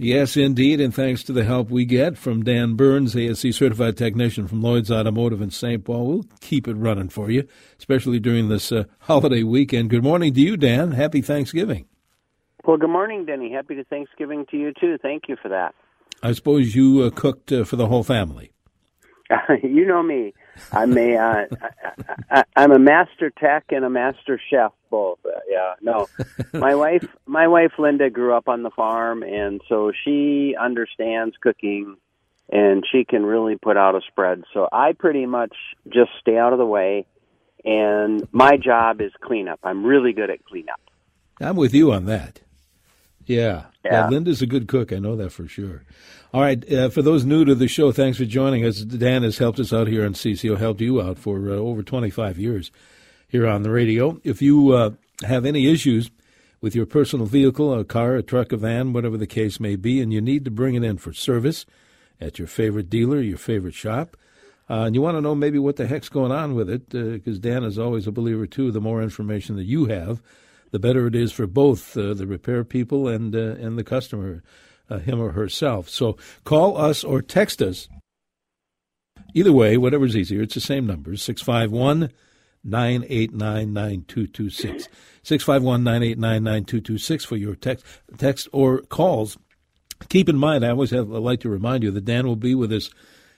Yes, indeed, and thanks to the help we get from Dan Burns, ASC certified technician from Lloyd's Automotive in St. Paul, we'll keep it running for you, especially during this uh, holiday weekend. Good morning to you, Dan. Happy Thanksgiving. Well, good morning, Denny. Happy to Thanksgiving to you too. Thank you for that. I suppose you uh, cooked uh, for the whole family. you know me. I'm a uh, I, I'm a master tech and a master chef both. Uh, yeah, no. My wife my wife Linda grew up on the farm and so she understands cooking and she can really put out a spread. So I pretty much just stay out of the way and my job is cleanup. I'm really good at cleanup. I'm with you on that. Yeah. Yeah. yeah. Linda's a good cook. I know that for sure. All right. Uh, for those new to the show, thanks for joining us. Dan has helped us out here on CCO, helped you out for uh, over 25 years here on the radio. If you uh, have any issues with your personal vehicle, a car, a truck, a van, whatever the case may be, and you need to bring it in for service at your favorite dealer, your favorite shop, uh, and you want to know maybe what the heck's going on with it, because uh, Dan is always a believer too. The more information that you have, the better it is for both uh, the repair people and uh, and the customer, uh, him or herself. So call us or text us. Either way, whatever's easier, it's the same number 651 989 9226. 651 989 9226 for your text, text or calls. Keep in mind, I always have, I like to remind you that Dan will be with us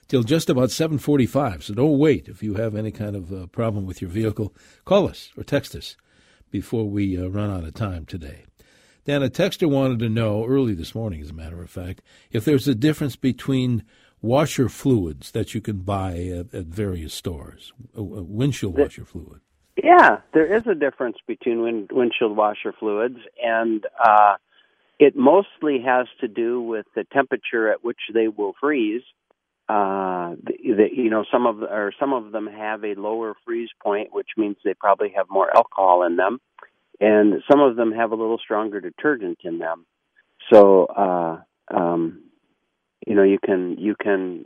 till just about 7:45. So don't wait if you have any kind of uh, problem with your vehicle. Call us or text us before we uh, run out of time today. Dan, a texter wanted to know early this morning, as a matter of fact, if there's a difference between washer fluids that you can buy at, at various stores, a, a windshield washer fluid. Yeah, there is a difference between wind, windshield washer fluids, and uh, it mostly has to do with the temperature at which they will freeze. Uh, the, the, you know, some of or some of them have a lower freeze point, which means they probably have more alcohol in them, and some of them have a little stronger detergent in them. So, uh, um, you know, you can you can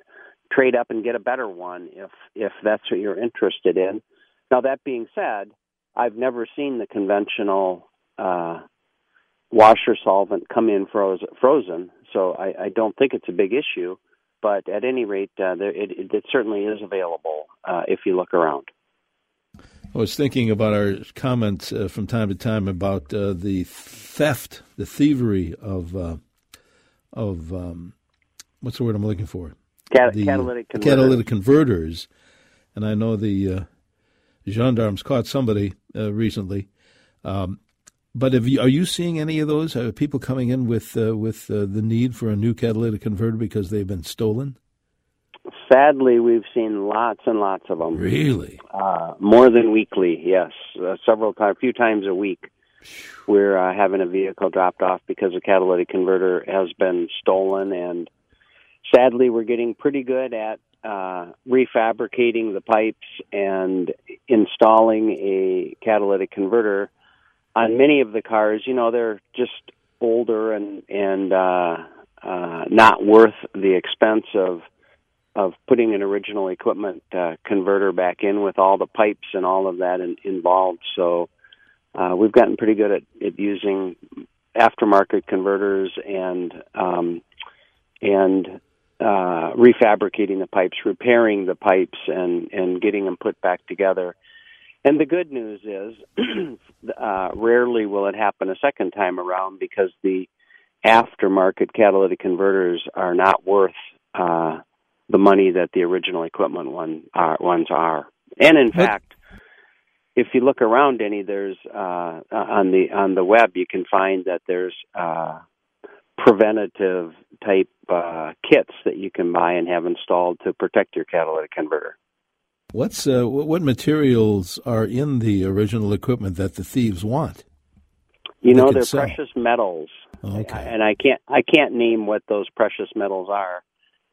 trade up and get a better one if if that's what you're interested in. Now, that being said, I've never seen the conventional uh, washer solvent come in frozen, frozen so I, I don't think it's a big issue but at any rate, uh, there, it, it, certainly is available uh, if you look around. I was thinking about our comments uh, from time to time about uh, the theft, the thievery of uh, of um, what's the word I'm looking for? Cat- the catalytic converters. catalytic converters, and I know the uh, gendarmes caught somebody recently. Um, but you, are you seeing any of those? Are people coming in with uh, with uh, the need for a new catalytic converter because they've been stolen? Sadly, we've seen lots and lots of them. Really? Uh, more than weekly, yes. Uh, several times, a few times a week, we're uh, having a vehicle dropped off because a catalytic converter has been stolen, and sadly, we're getting pretty good at uh, refabricating the pipes and installing a catalytic converter on many of the cars, you know, they're just older and and uh, uh, not worth the expense of of putting an original equipment uh, converter back in with all the pipes and all of that in, involved. So uh, we've gotten pretty good at, at using aftermarket converters and um, and uh, refabricating the pipes, repairing the pipes, and and getting them put back together and the good news is, uh, rarely will it happen a second time around because the aftermarket catalytic converters are not worth uh, the money that the original equipment one are, ones are. And in fact, if you look around any, there's uh, on the on the web you can find that there's uh, preventative type uh, kits that you can buy and have installed to protect your catalytic converter. What's uh, what materials are in the original equipment that the thieves want? You know, they're sell? precious metals, okay. and I can't I can't name what those precious metals are,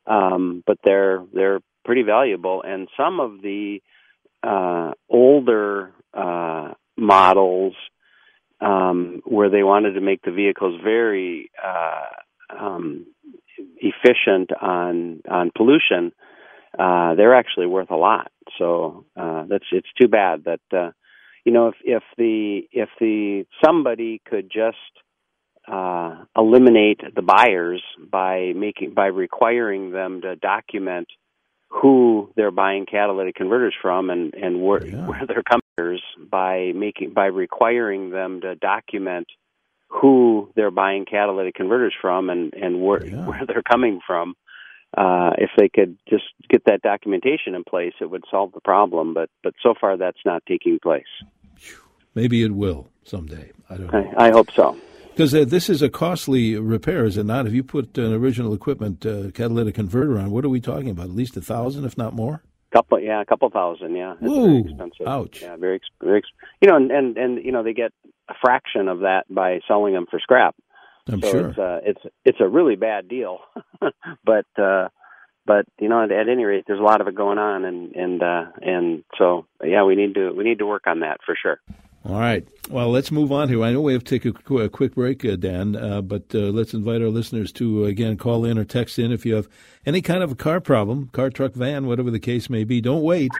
um, but they're they're pretty valuable. And some of the uh, older uh, models, um, where they wanted to make the vehicles very uh, um, efficient on on pollution, uh, they're actually worth a lot. So uh, that's it's too bad that uh, you know if if the if the somebody could just uh, eliminate the buyers by making by requiring them to document who they're buying catalytic converters from and and where yeah. where they're coming by making by requiring them to document who they're buying catalytic converters from and and where yeah. where they're coming from uh, if they could just get that documentation in place, it would solve the problem. But but so far, that's not taking place. Maybe it will someday. I don't know. I, I hope so. Because uh, this is a costly repair, is it not? If you put an original equipment uh, catalytic converter on, what are we talking about? At least a thousand, if not more. Couple, yeah, a couple thousand, yeah. It's expensive. Ouch. Yeah, very, very, you know, and, and and you know they get a fraction of that by selling them for scrap. I'm so sure it's uh, it's it's a really bad deal, but uh, but you know at, at any rate there's a lot of it going on and and uh, and so yeah we need to we need to work on that for sure. All right. Well, let's move on here. I know we have to take a, a quick break, uh, Dan, uh, but uh, let's invite our listeners to, uh, again, call in or text in if you have any kind of a car problem, car, truck, van, whatever the case may be. Don't wait.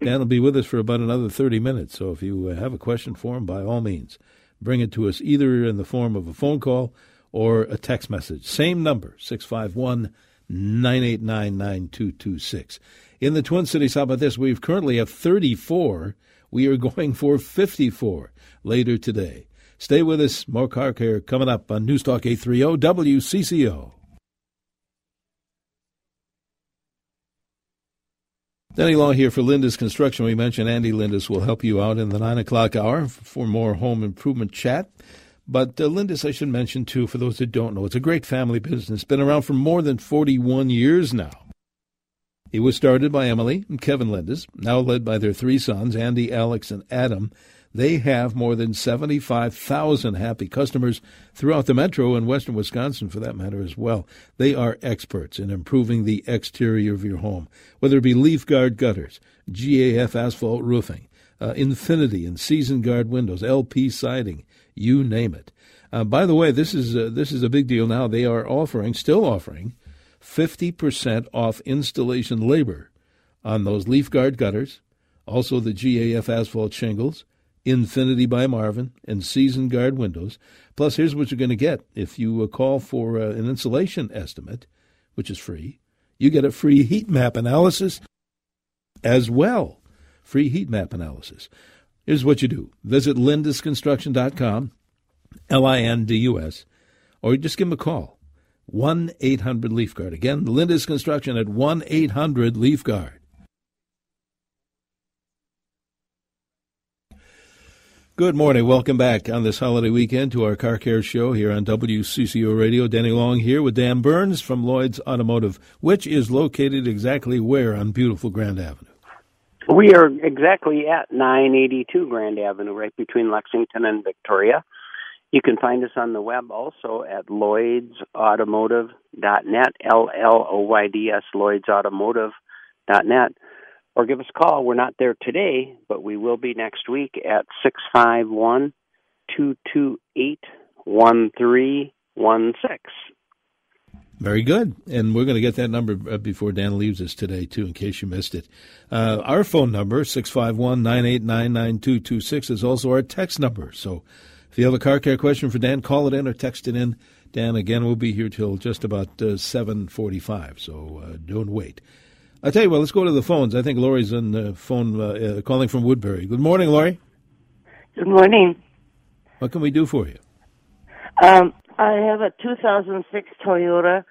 Dan will be with us for about another 30 minutes. So if you have a question for him, by all means, bring it to us either in the form of a phone call or a text message. Same number, 651 989 9226. In the Twin Cities, how about this? We currently have 34. We are going for 54 later today. Stay with us. More car care coming up on Newstalk 830 WCCO. Denny Long here for Lindus Construction. We mentioned Andy Lindus will help you out in the 9 o'clock hour for more home improvement chat. But uh, I should mention too, for those that don't know, it's a great family business. Been around for more than 41 years now. It was started by Emily and Kevin Lindus, now led by their three sons, Andy, Alex, and Adam. They have more than 75,000 happy customers throughout the metro and western Wisconsin, for that matter, as well. They are experts in improving the exterior of your home, whether it be leaf guard gutters, GAF asphalt roofing, uh, Infinity and Season Guard windows, LP siding, you name it. Uh, by the way, this is uh, this is a big deal now. They are offering, still offering, 50% off installation labor on those leaf guard gutters, also the GAF asphalt shingles, Infinity by Marvin, and Season Guard windows. Plus, here's what you're going to get if you uh, call for uh, an insulation estimate, which is free. You get a free heat map analysis as well. Free heat map analysis. Here's what you do visit lindusconstruction.com, L I N D U S, or just give them a call. 1 800 Leaf Guard. Again, Lindus Construction at 1 800 Leaf Guard. Good morning. Welcome back on this holiday weekend to our Car Care Show here on WCCO Radio. Denny Long here with Dan Burns from Lloyd's Automotive, which is located exactly where on beautiful Grand Avenue? We are exactly at 982 Grand Avenue, right between Lexington and Victoria. You can find us on the web also at lloydsautomotive.net, L L O Y D S, lloydsautomotive.net or give us a call. We're not there today, but we will be next week at six five one two two eight one three one six. Very good. And we're going to get that number uh, before Dan leaves us today, too, in case you missed it. Uh, our phone number, 651 989 9226, is also our text number. So if you have a car care question for Dan, call it in or text it in. Dan, again, will be here till just about uh, 745, so uh, don't wait. I tell you what, let's go to the phones. I think Lori's on the phone uh, uh, calling from Woodbury. Good morning, Lori. Good morning. What can we do for you? Um, I have a 2006 Toyota,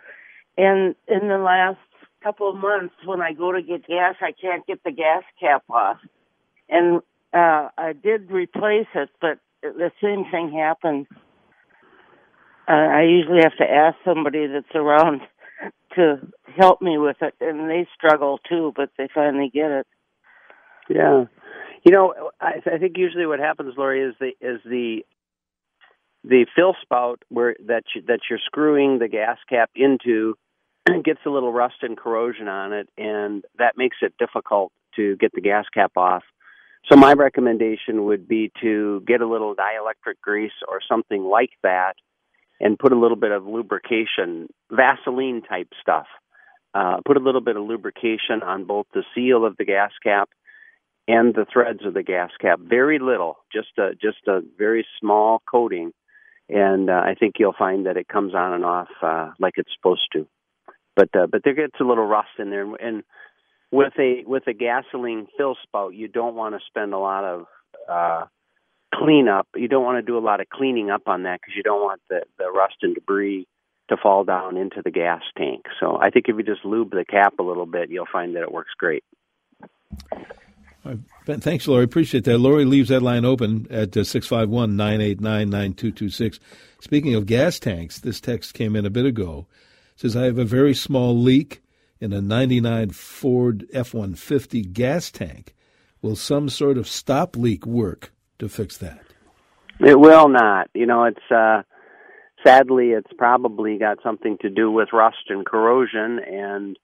and in the last couple of months, when I go to get gas, I can't get the gas cap off. And uh, I did replace it, but the same thing happens. Uh, I usually have to ask somebody that's around to help me with it, and they struggle too, but they finally get it. Yeah, you know, I, I think usually what happens, Lori, is the is the the fill spout where that you, that you're screwing the gas cap into gets a little rust and corrosion on it, and that makes it difficult to get the gas cap off. So my recommendation would be to get a little dielectric grease or something like that and put a little bit of lubrication, Vaseline type stuff. Uh, put a little bit of lubrication on both the seal of the gas cap and the threads of the gas cap. Very little, just a just a very small coating, and uh, I think you'll find that it comes on and off uh, like it's supposed to. But uh, but there gets a little rust in there, and with a with a gasoline fill spout, you don't want to spend a lot of uh, cleanup. You don't want to do a lot of cleaning up on that because you don't want the the rust and debris to fall down into the gas tank. So I think if you just lube the cap a little bit, you'll find that it works great. Thanks, Lori. Appreciate that. Lori leaves that line open at uh, 651 989 9226. Speaking of gas tanks, this text came in a bit ago. It says, I have a very small leak in a 99 Ford F 150 gas tank. Will some sort of stop leak work to fix that? It will not. You know, it's uh, sadly, it's probably got something to do with rust and corrosion, and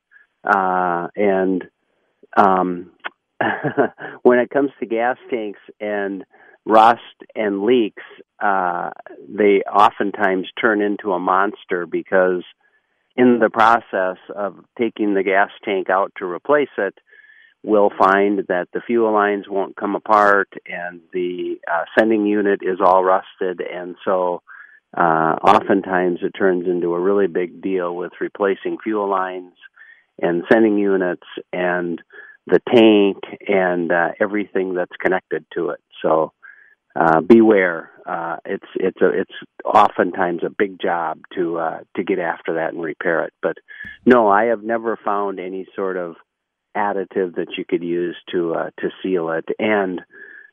uh, and um, when it comes to gas tanks and rust and leaks, uh, they oftentimes turn into a monster because in the process of taking the gas tank out to replace it, we'll find that the fuel lines won't come apart and the uh, sending unit is all rusted and so uh, oftentimes it turns into a really big deal with replacing fuel lines and sending units and the tank and uh, everything that's connected to it. So uh, beware. Uh, it's it's a it's oftentimes a big job to uh, to get after that and repair it. But no, I have never found any sort of additive that you could use to uh, to seal it. And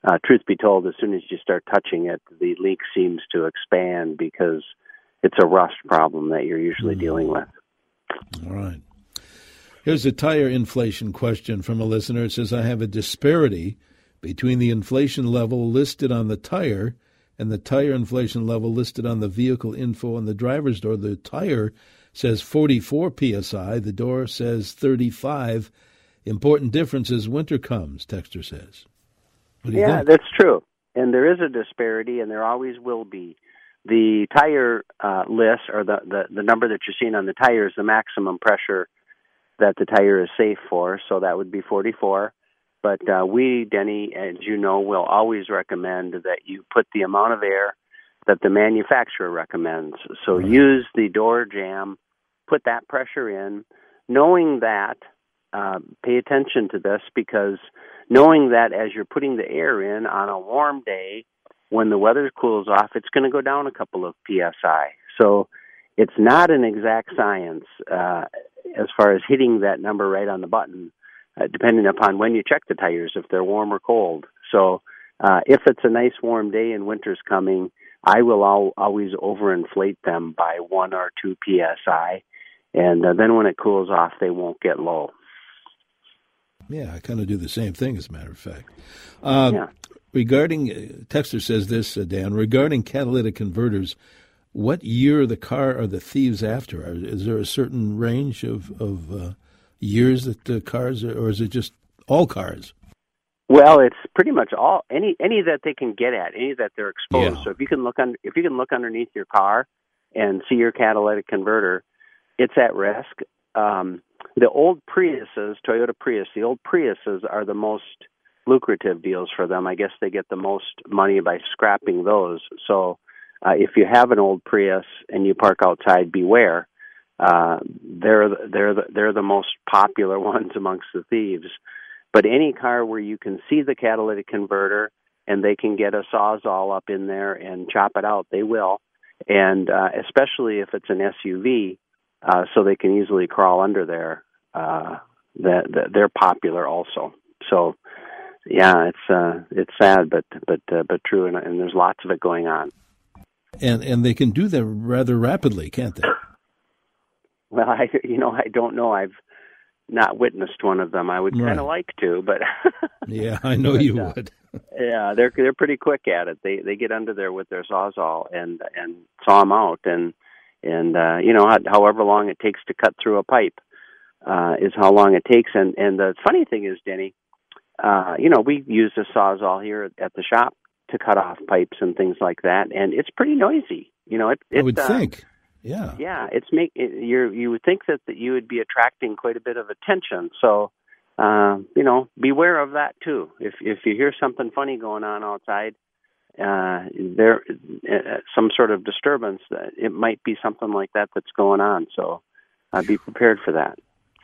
uh, truth be told, as soon as you start touching it, the leak seems to expand because it's a rust problem that you're usually mm. dealing with. All right. Here's a tire inflation question from a listener. It says, I have a disparity between the inflation level listed on the tire and the tire inflation level listed on the vehicle info on the driver's door. The tire says 44 psi, the door says 35. Important difference as winter comes, Texter says. yeah, think? that's true. And there is a disparity, and there always will be. The tire uh, list, or the, the, the number that you're seeing on the tire, is the maximum pressure that the tire is safe for, so that would be 44. But uh, we, Denny, as you know, will always recommend that you put the amount of air that the manufacturer recommends. So right. use the door jamb, put that pressure in, knowing that, uh, pay attention to this because knowing that as you're putting the air in on a warm day, when the weather cools off, it's going to go down a couple of psi. So it's not an exact science. Uh, as far as hitting that number right on the button, uh, depending upon when you check the tires, if they're warm or cold. So uh, if it's a nice warm day and winter's coming, I will al- always overinflate them by one or two psi, and uh, then when it cools off, they won't get low. Yeah, I kind of do the same thing, as a matter of fact. Uh, yeah. Regarding, uh, Texter says this, uh, Dan, regarding catalytic converters, what year of the car are the thieves after? Is there a certain range of of uh, years that the cars, are, or is it just all cars? Well, it's pretty much all any any that they can get at, any that they're exposed. Yeah. So if you can look under if you can look underneath your car and see your catalytic converter, it's at risk. Um, the old Priuses, Toyota Prius, the old Priuses are the most lucrative deals for them. I guess they get the most money by scrapping those. So uh, if you have an old Prius and you park outside, beware. Uh, they're they're the, they're the most popular ones amongst the thieves. But any car where you can see the catalytic converter and they can get a sawzall up in there and chop it out, they will. And uh, especially if it's an SUV, uh, so they can easily crawl under there. Uh, that, that they're popular also. So, yeah, it's uh, it's sad, but but uh, but true, and, and there's lots of it going on and and they can do that rather rapidly, can't they? Well, I you know I don't know. I've not witnessed one of them. I would right. kind of like to, but yeah, I know but, you uh, would. yeah, they're they're pretty quick at it. They they get under there with their sawzall and and saw them out, and and uh, you know however long it takes to cut through a pipe uh, is how long it takes. And and the funny thing is, Denny, uh, you know we use a sawzall here at the shop to cut off pipes and things like that, and it's pretty noisy. You know, it. it I would uh, think. Yeah. Yeah, it's make it, you you would think that that you would be attracting quite a bit of attention. So, uh, you know, beware of that too. If if you hear something funny going on outside, uh, there uh, some sort of disturbance, that it might be something like that that's going on. So uh, be prepared for that.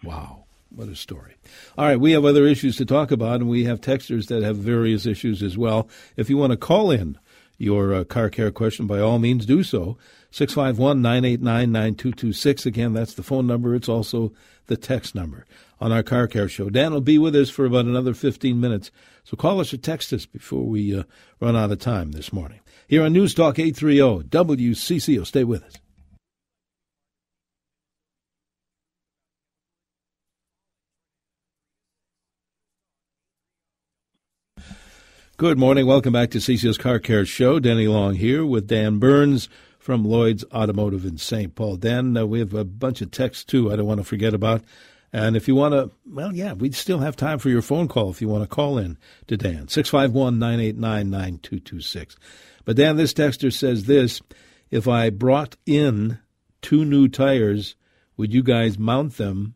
Wow. What a story. All right, we have other issues to talk about, and we have texters that have various issues as well. If you want to call in your uh, car care question, by all means do so. 651 989 9226. Again, that's the phone number. It's also the text number on our car care show. Dan will be with us for about another 15 minutes. So call us or text us before we uh, run out of time this morning. Here on News Talk 830 WCCO. Stay with us. Good morning. Welcome back to CCO's Car Care Show. Danny Long here with Dan Burns from Lloyd's Automotive in St. Paul. Dan, uh, we have a bunch of texts too I don't want to forget about. And if you want to, well, yeah, we still have time for your phone call if you want to call in to Dan, 651 989 9226. But Dan, this texter says this if I brought in two new tires, would you guys mount them?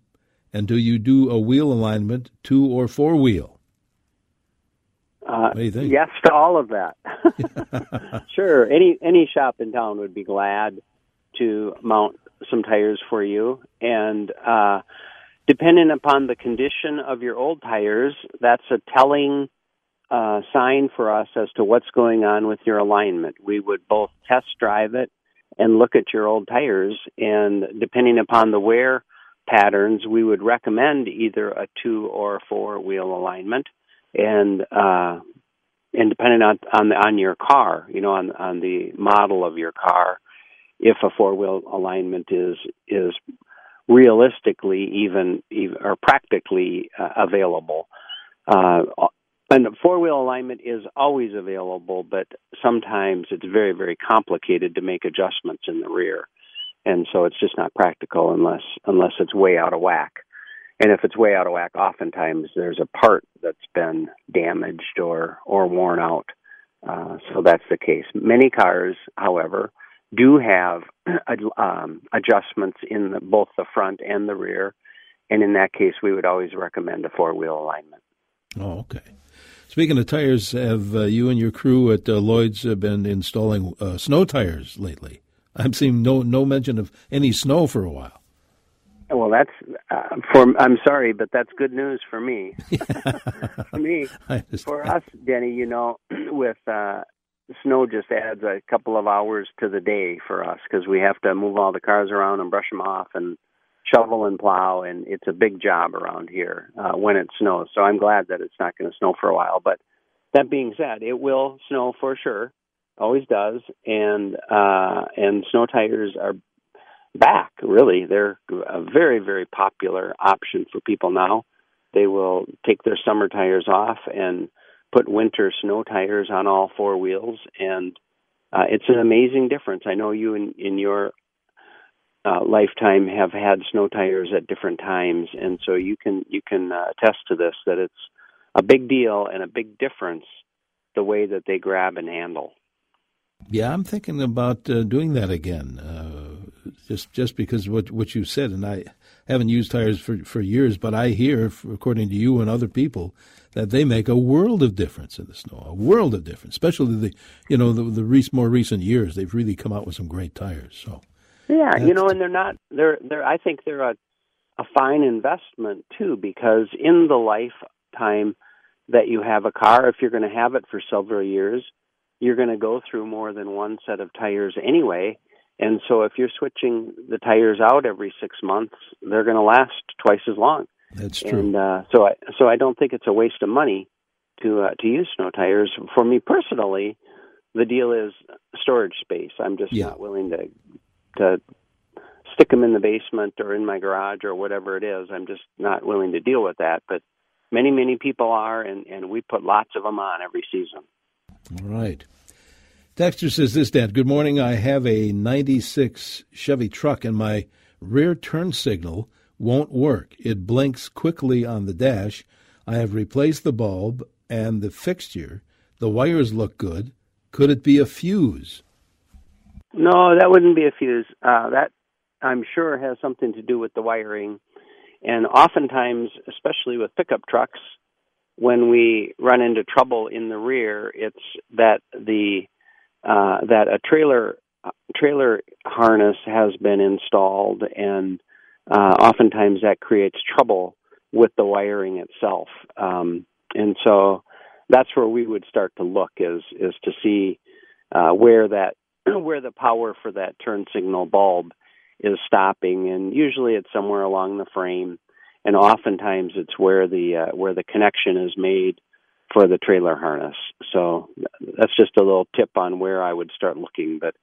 And do you do a wheel alignment, two or four wheel? Uh, yes to all of that. sure. Any any shop in town would be glad to mount some tires for you, and uh, depending upon the condition of your old tires, that's a telling uh, sign for us as to what's going on with your alignment. We would both test drive it and look at your old tires, and depending upon the wear patterns, we would recommend either a two or four wheel alignment and uh, and depending on on the, on your car, you know, on on the model of your car, if a four wheel alignment is is realistically even, even or practically uh, available. Uh, and four wheel alignment is always available, but sometimes it's very, very complicated to make adjustments in the rear. And so it's just not practical unless unless it's way out of whack. And if it's way out of whack, oftentimes there's a part that's been damaged or or worn out. Uh, so that's the case. Many cars, however, do have um, adjustments in the, both the front and the rear, and in that case, we would always recommend a four wheel alignment. Oh, okay. Speaking of tires, have uh, you and your crew at uh, Lloyd's been installing uh, snow tires lately? I'm seeing no no mention of any snow for a while. Well, that's uh, for. I'm sorry, but that's good news for me. for me, for us, Denny. You know, with uh, snow, just adds a couple of hours to the day for us because we have to move all the cars around and brush them off and shovel and plow, and it's a big job around here uh, when it snows. So I'm glad that it's not going to snow for a while. But that being said, it will snow for sure. Always does, and uh, and snow tires are back, really. They're a very, very popular option for people now. They will take their summer tires off and put winter snow tires on all four wheels, and uh, it's an amazing difference. I know you in, in your uh, lifetime have had snow tires at different times, and so you can you can uh, attest to this that it's a big deal and a big difference the way that they grab and handle. Yeah, I'm thinking about uh, doing that again. Just just because what what you said, and I haven't used tires for for years, but I hear, according to you and other people, that they make a world of difference in the snow, a world of difference. Especially the you know the the rec- more recent years, they've really come out with some great tires. So yeah, you know, and they're not they're they're I think they're a a fine investment too because in the lifetime that you have a car, if you're going to have it for several years you're going to go through more than one set of tires anyway. And so if you're switching the tires out every six months, they're going to last twice as long. That's true. And uh, so I so I don't think it's a waste of money to uh, to use snow tires. For me personally, the deal is storage space. I'm just yeah. not willing to to stick them in the basement or in my garage or whatever it is. I'm just not willing to deal with that. But many many people are, and and we put lots of them on every season. All right. Texter says this, Dan. Good morning. I have a 96 Chevy truck and my rear turn signal won't work. It blinks quickly on the dash. I have replaced the bulb and the fixture. The wires look good. Could it be a fuse? No, that wouldn't be a fuse. Uh, that I'm sure has something to do with the wiring. And oftentimes, especially with pickup trucks, when we run into trouble in the rear, it's that the uh, that a trailer trailer harness has been installed, and uh, oftentimes that creates trouble with the wiring itself. Um, and so that's where we would start to look is is to see uh, where that where the power for that turn signal bulb is stopping, and usually it's somewhere along the frame, and oftentimes it's where the uh, where the connection is made for the trailer harness. So that's just a little tip on where I would start looking. But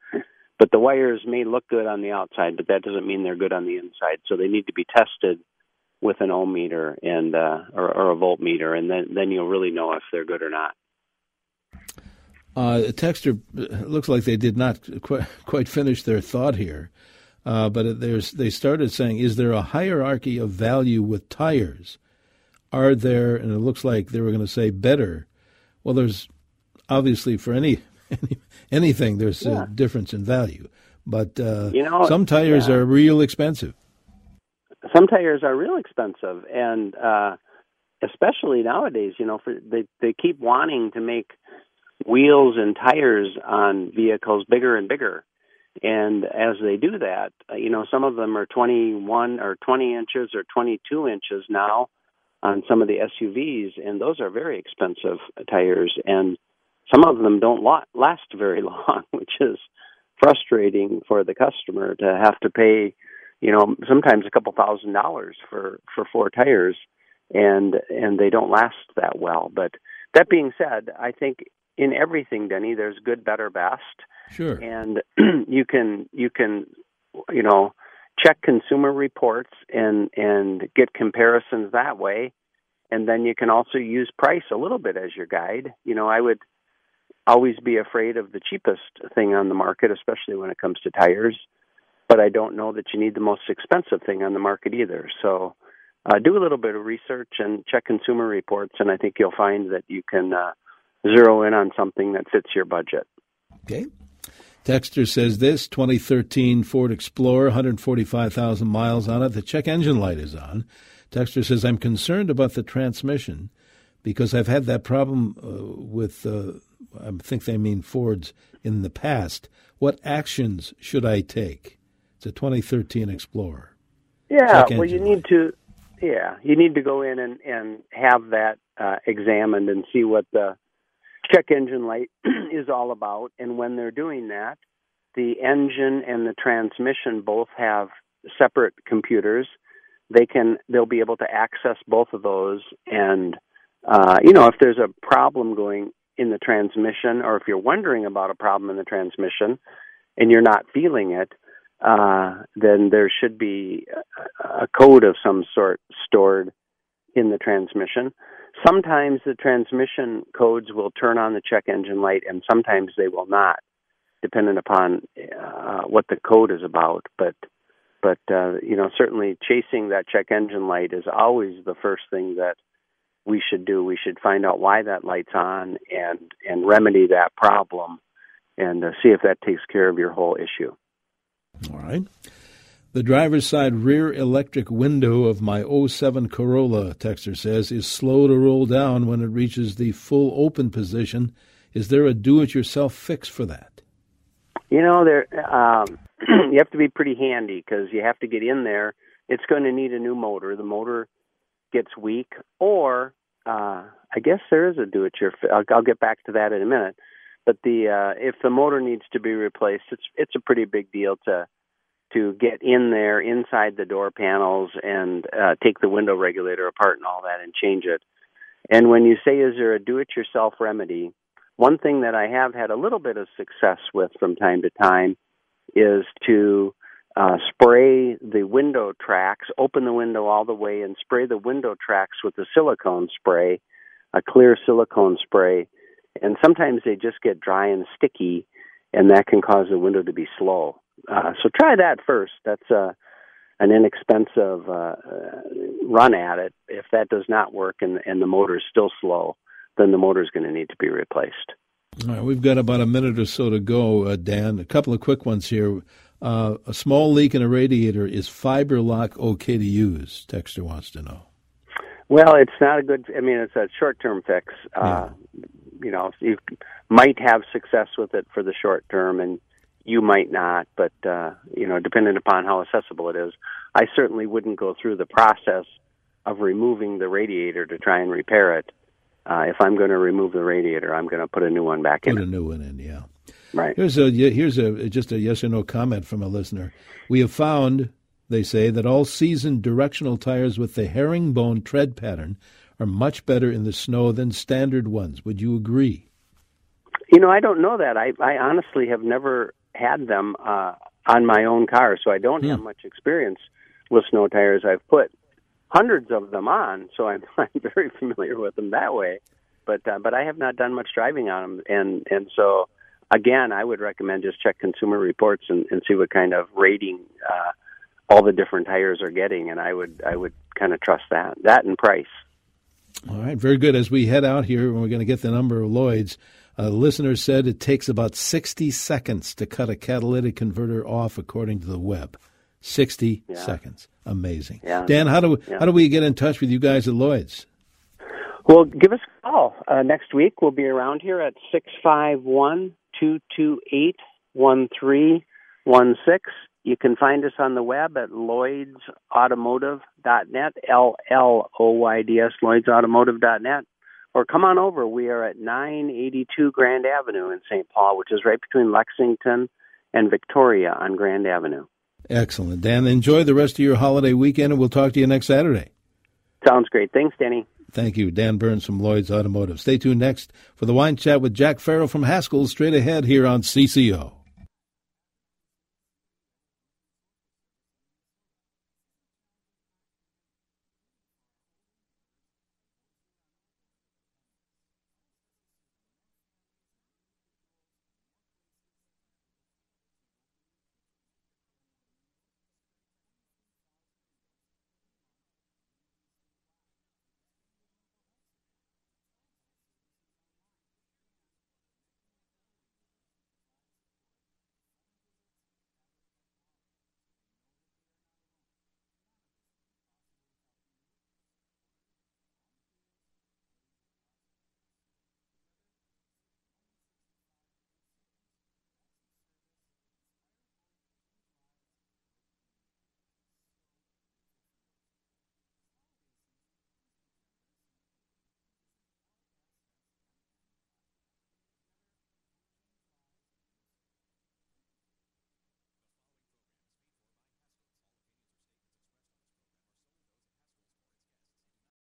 but the wires may look good on the outside, but that doesn't mean they're good on the inside. So they need to be tested with an ohm meter and uh, or, or a voltmeter, and then then you'll really know if they're good or not. Uh, Texter looks like they did not quite, quite finish their thought here, uh, but they started saying, "Is there a hierarchy of value with tires? Are there?" And it looks like they were going to say better. Well, there's obviously for any, any anything there's yeah. a difference in value, but uh, you know, some tires yeah. are real expensive some tires are real expensive, and uh, especially nowadays, you know, for they they keep wanting to make wheels and tires on vehicles bigger and bigger. And as they do that, uh, you know, some of them are 21 or 20 inches or 22 inches now on some of the SUVs, and those are very expensive tires. And some of them don't last very long, which is frustrating for the customer to have to pay you know, sometimes a couple thousand dollars for for four tires, and and they don't last that well. But that being said, I think in everything, Denny, there's good, better, best. Sure. And you can you can you know check consumer reports and and get comparisons that way, and then you can also use price a little bit as your guide. You know, I would always be afraid of the cheapest thing on the market, especially when it comes to tires but I don't know that you need the most expensive thing on the market either. So uh, do a little bit of research and check consumer reports, and I think you'll find that you can uh, zero in on something that fits your budget. Okay. Texter says this 2013 Ford Explorer, 145,000 miles on it. The check engine light is on. Texter says, I'm concerned about the transmission because I've had that problem uh, with, uh, I think they mean Fords in the past. What actions should I take? It's a 2013 Explorer. Yeah, well, you need to. Yeah, you need to go in and and have that uh, examined and see what the check engine light is all about. And when they're doing that, the engine and the transmission both have separate computers. They can they'll be able to access both of those and uh, you know if there's a problem going in the transmission or if you're wondering about a problem in the transmission and you're not feeling it, uh, then there should be a, a code of some sort stored in the transmission. Sometimes the transmission codes will turn on the check engine light, and sometimes they will not, depending upon uh, what the code is about. But but uh, you know, certainly chasing that check engine light is always the first thing that we should do. We should find out why that light's on and and remedy that problem, and uh, see if that takes care of your whole issue. All right. The driver's side rear electric window of my 07 Corolla, Texter says, is slow to roll down when it reaches the full open position. Is there a do it yourself fix for that? You know, there um, you have to be pretty handy because you have to get in there. It's going to need a new motor. The motor gets weak, or uh, I guess there is a do it yourself. I'll, I'll get back to that in a minute. But the uh, if the motor needs to be replaced, it's it's a pretty big deal to to get in there inside the door panels and uh, take the window regulator apart and all that and change it. And when you say, is there a do-it-yourself remedy? One thing that I have had a little bit of success with from time to time is to uh, spray the window tracks, open the window all the way, and spray the window tracks with a silicone spray, a clear silicone spray, and sometimes they just get dry and sticky, and that can cause the window to be slow. Uh, so try that first. That's uh, an inexpensive uh, run at it. If that does not work and, and the motor is still slow, then the motor is going to need to be replaced. All right, we've got about a minute or so to go, uh, Dan. A couple of quick ones here. Uh, a small leak in a radiator is fiber lock okay to use? Texter wants to know. Well, it's not a good. I mean, it's a short-term fix. Uh, you know, you might have success with it for the short term, and you might not. But uh, you know, depending upon how accessible it is, I certainly wouldn't go through the process of removing the radiator to try and repair it. Uh, if I'm going to remove the radiator, I'm going to put a new one back put in. Put a new one in, yeah. Right. Here's a here's a just a yes or no comment from a listener. We have found, they say, that all season directional tires with the herringbone tread pattern are much better in the snow than standard ones. Would you agree? You know, I don't know that. I I honestly have never had them uh, on my own car, so I don't hmm. have much experience with snow tires. I've put hundreds of them on, so I'm, I'm very familiar with them that way. But uh, but I have not done much driving on them, and and so again, I would recommend just check Consumer Reports and, and see what kind of rating uh, all the different tires are getting, and I would I would kind of trust that that and price. All right, very good. As we head out here, we're going to get the number of Lloyd's. A listener said it takes about 60 seconds to cut a catalytic converter off, according to the web. 60 yeah. seconds. Amazing. Yeah. Dan, how do yeah. how do we get in touch with you guys at Lloyd's? Well, give us a call uh, next week. We'll be around here at six five one two two eight one three one six. You can find us on the web at lloydsautomotive.net, L L O Y D S, lloydsautomotive.net. Or come on over. We are at 982 Grand Avenue in St. Paul, which is right between Lexington and Victoria on Grand Avenue. Excellent. Dan, enjoy the rest of your holiday weekend, and we'll talk to you next Saturday. Sounds great. Thanks, Danny. Thank you. Dan Burns from Lloyd's Automotive. Stay tuned next for the wine chat with Jack Farrell from Haskell straight ahead here on CCO.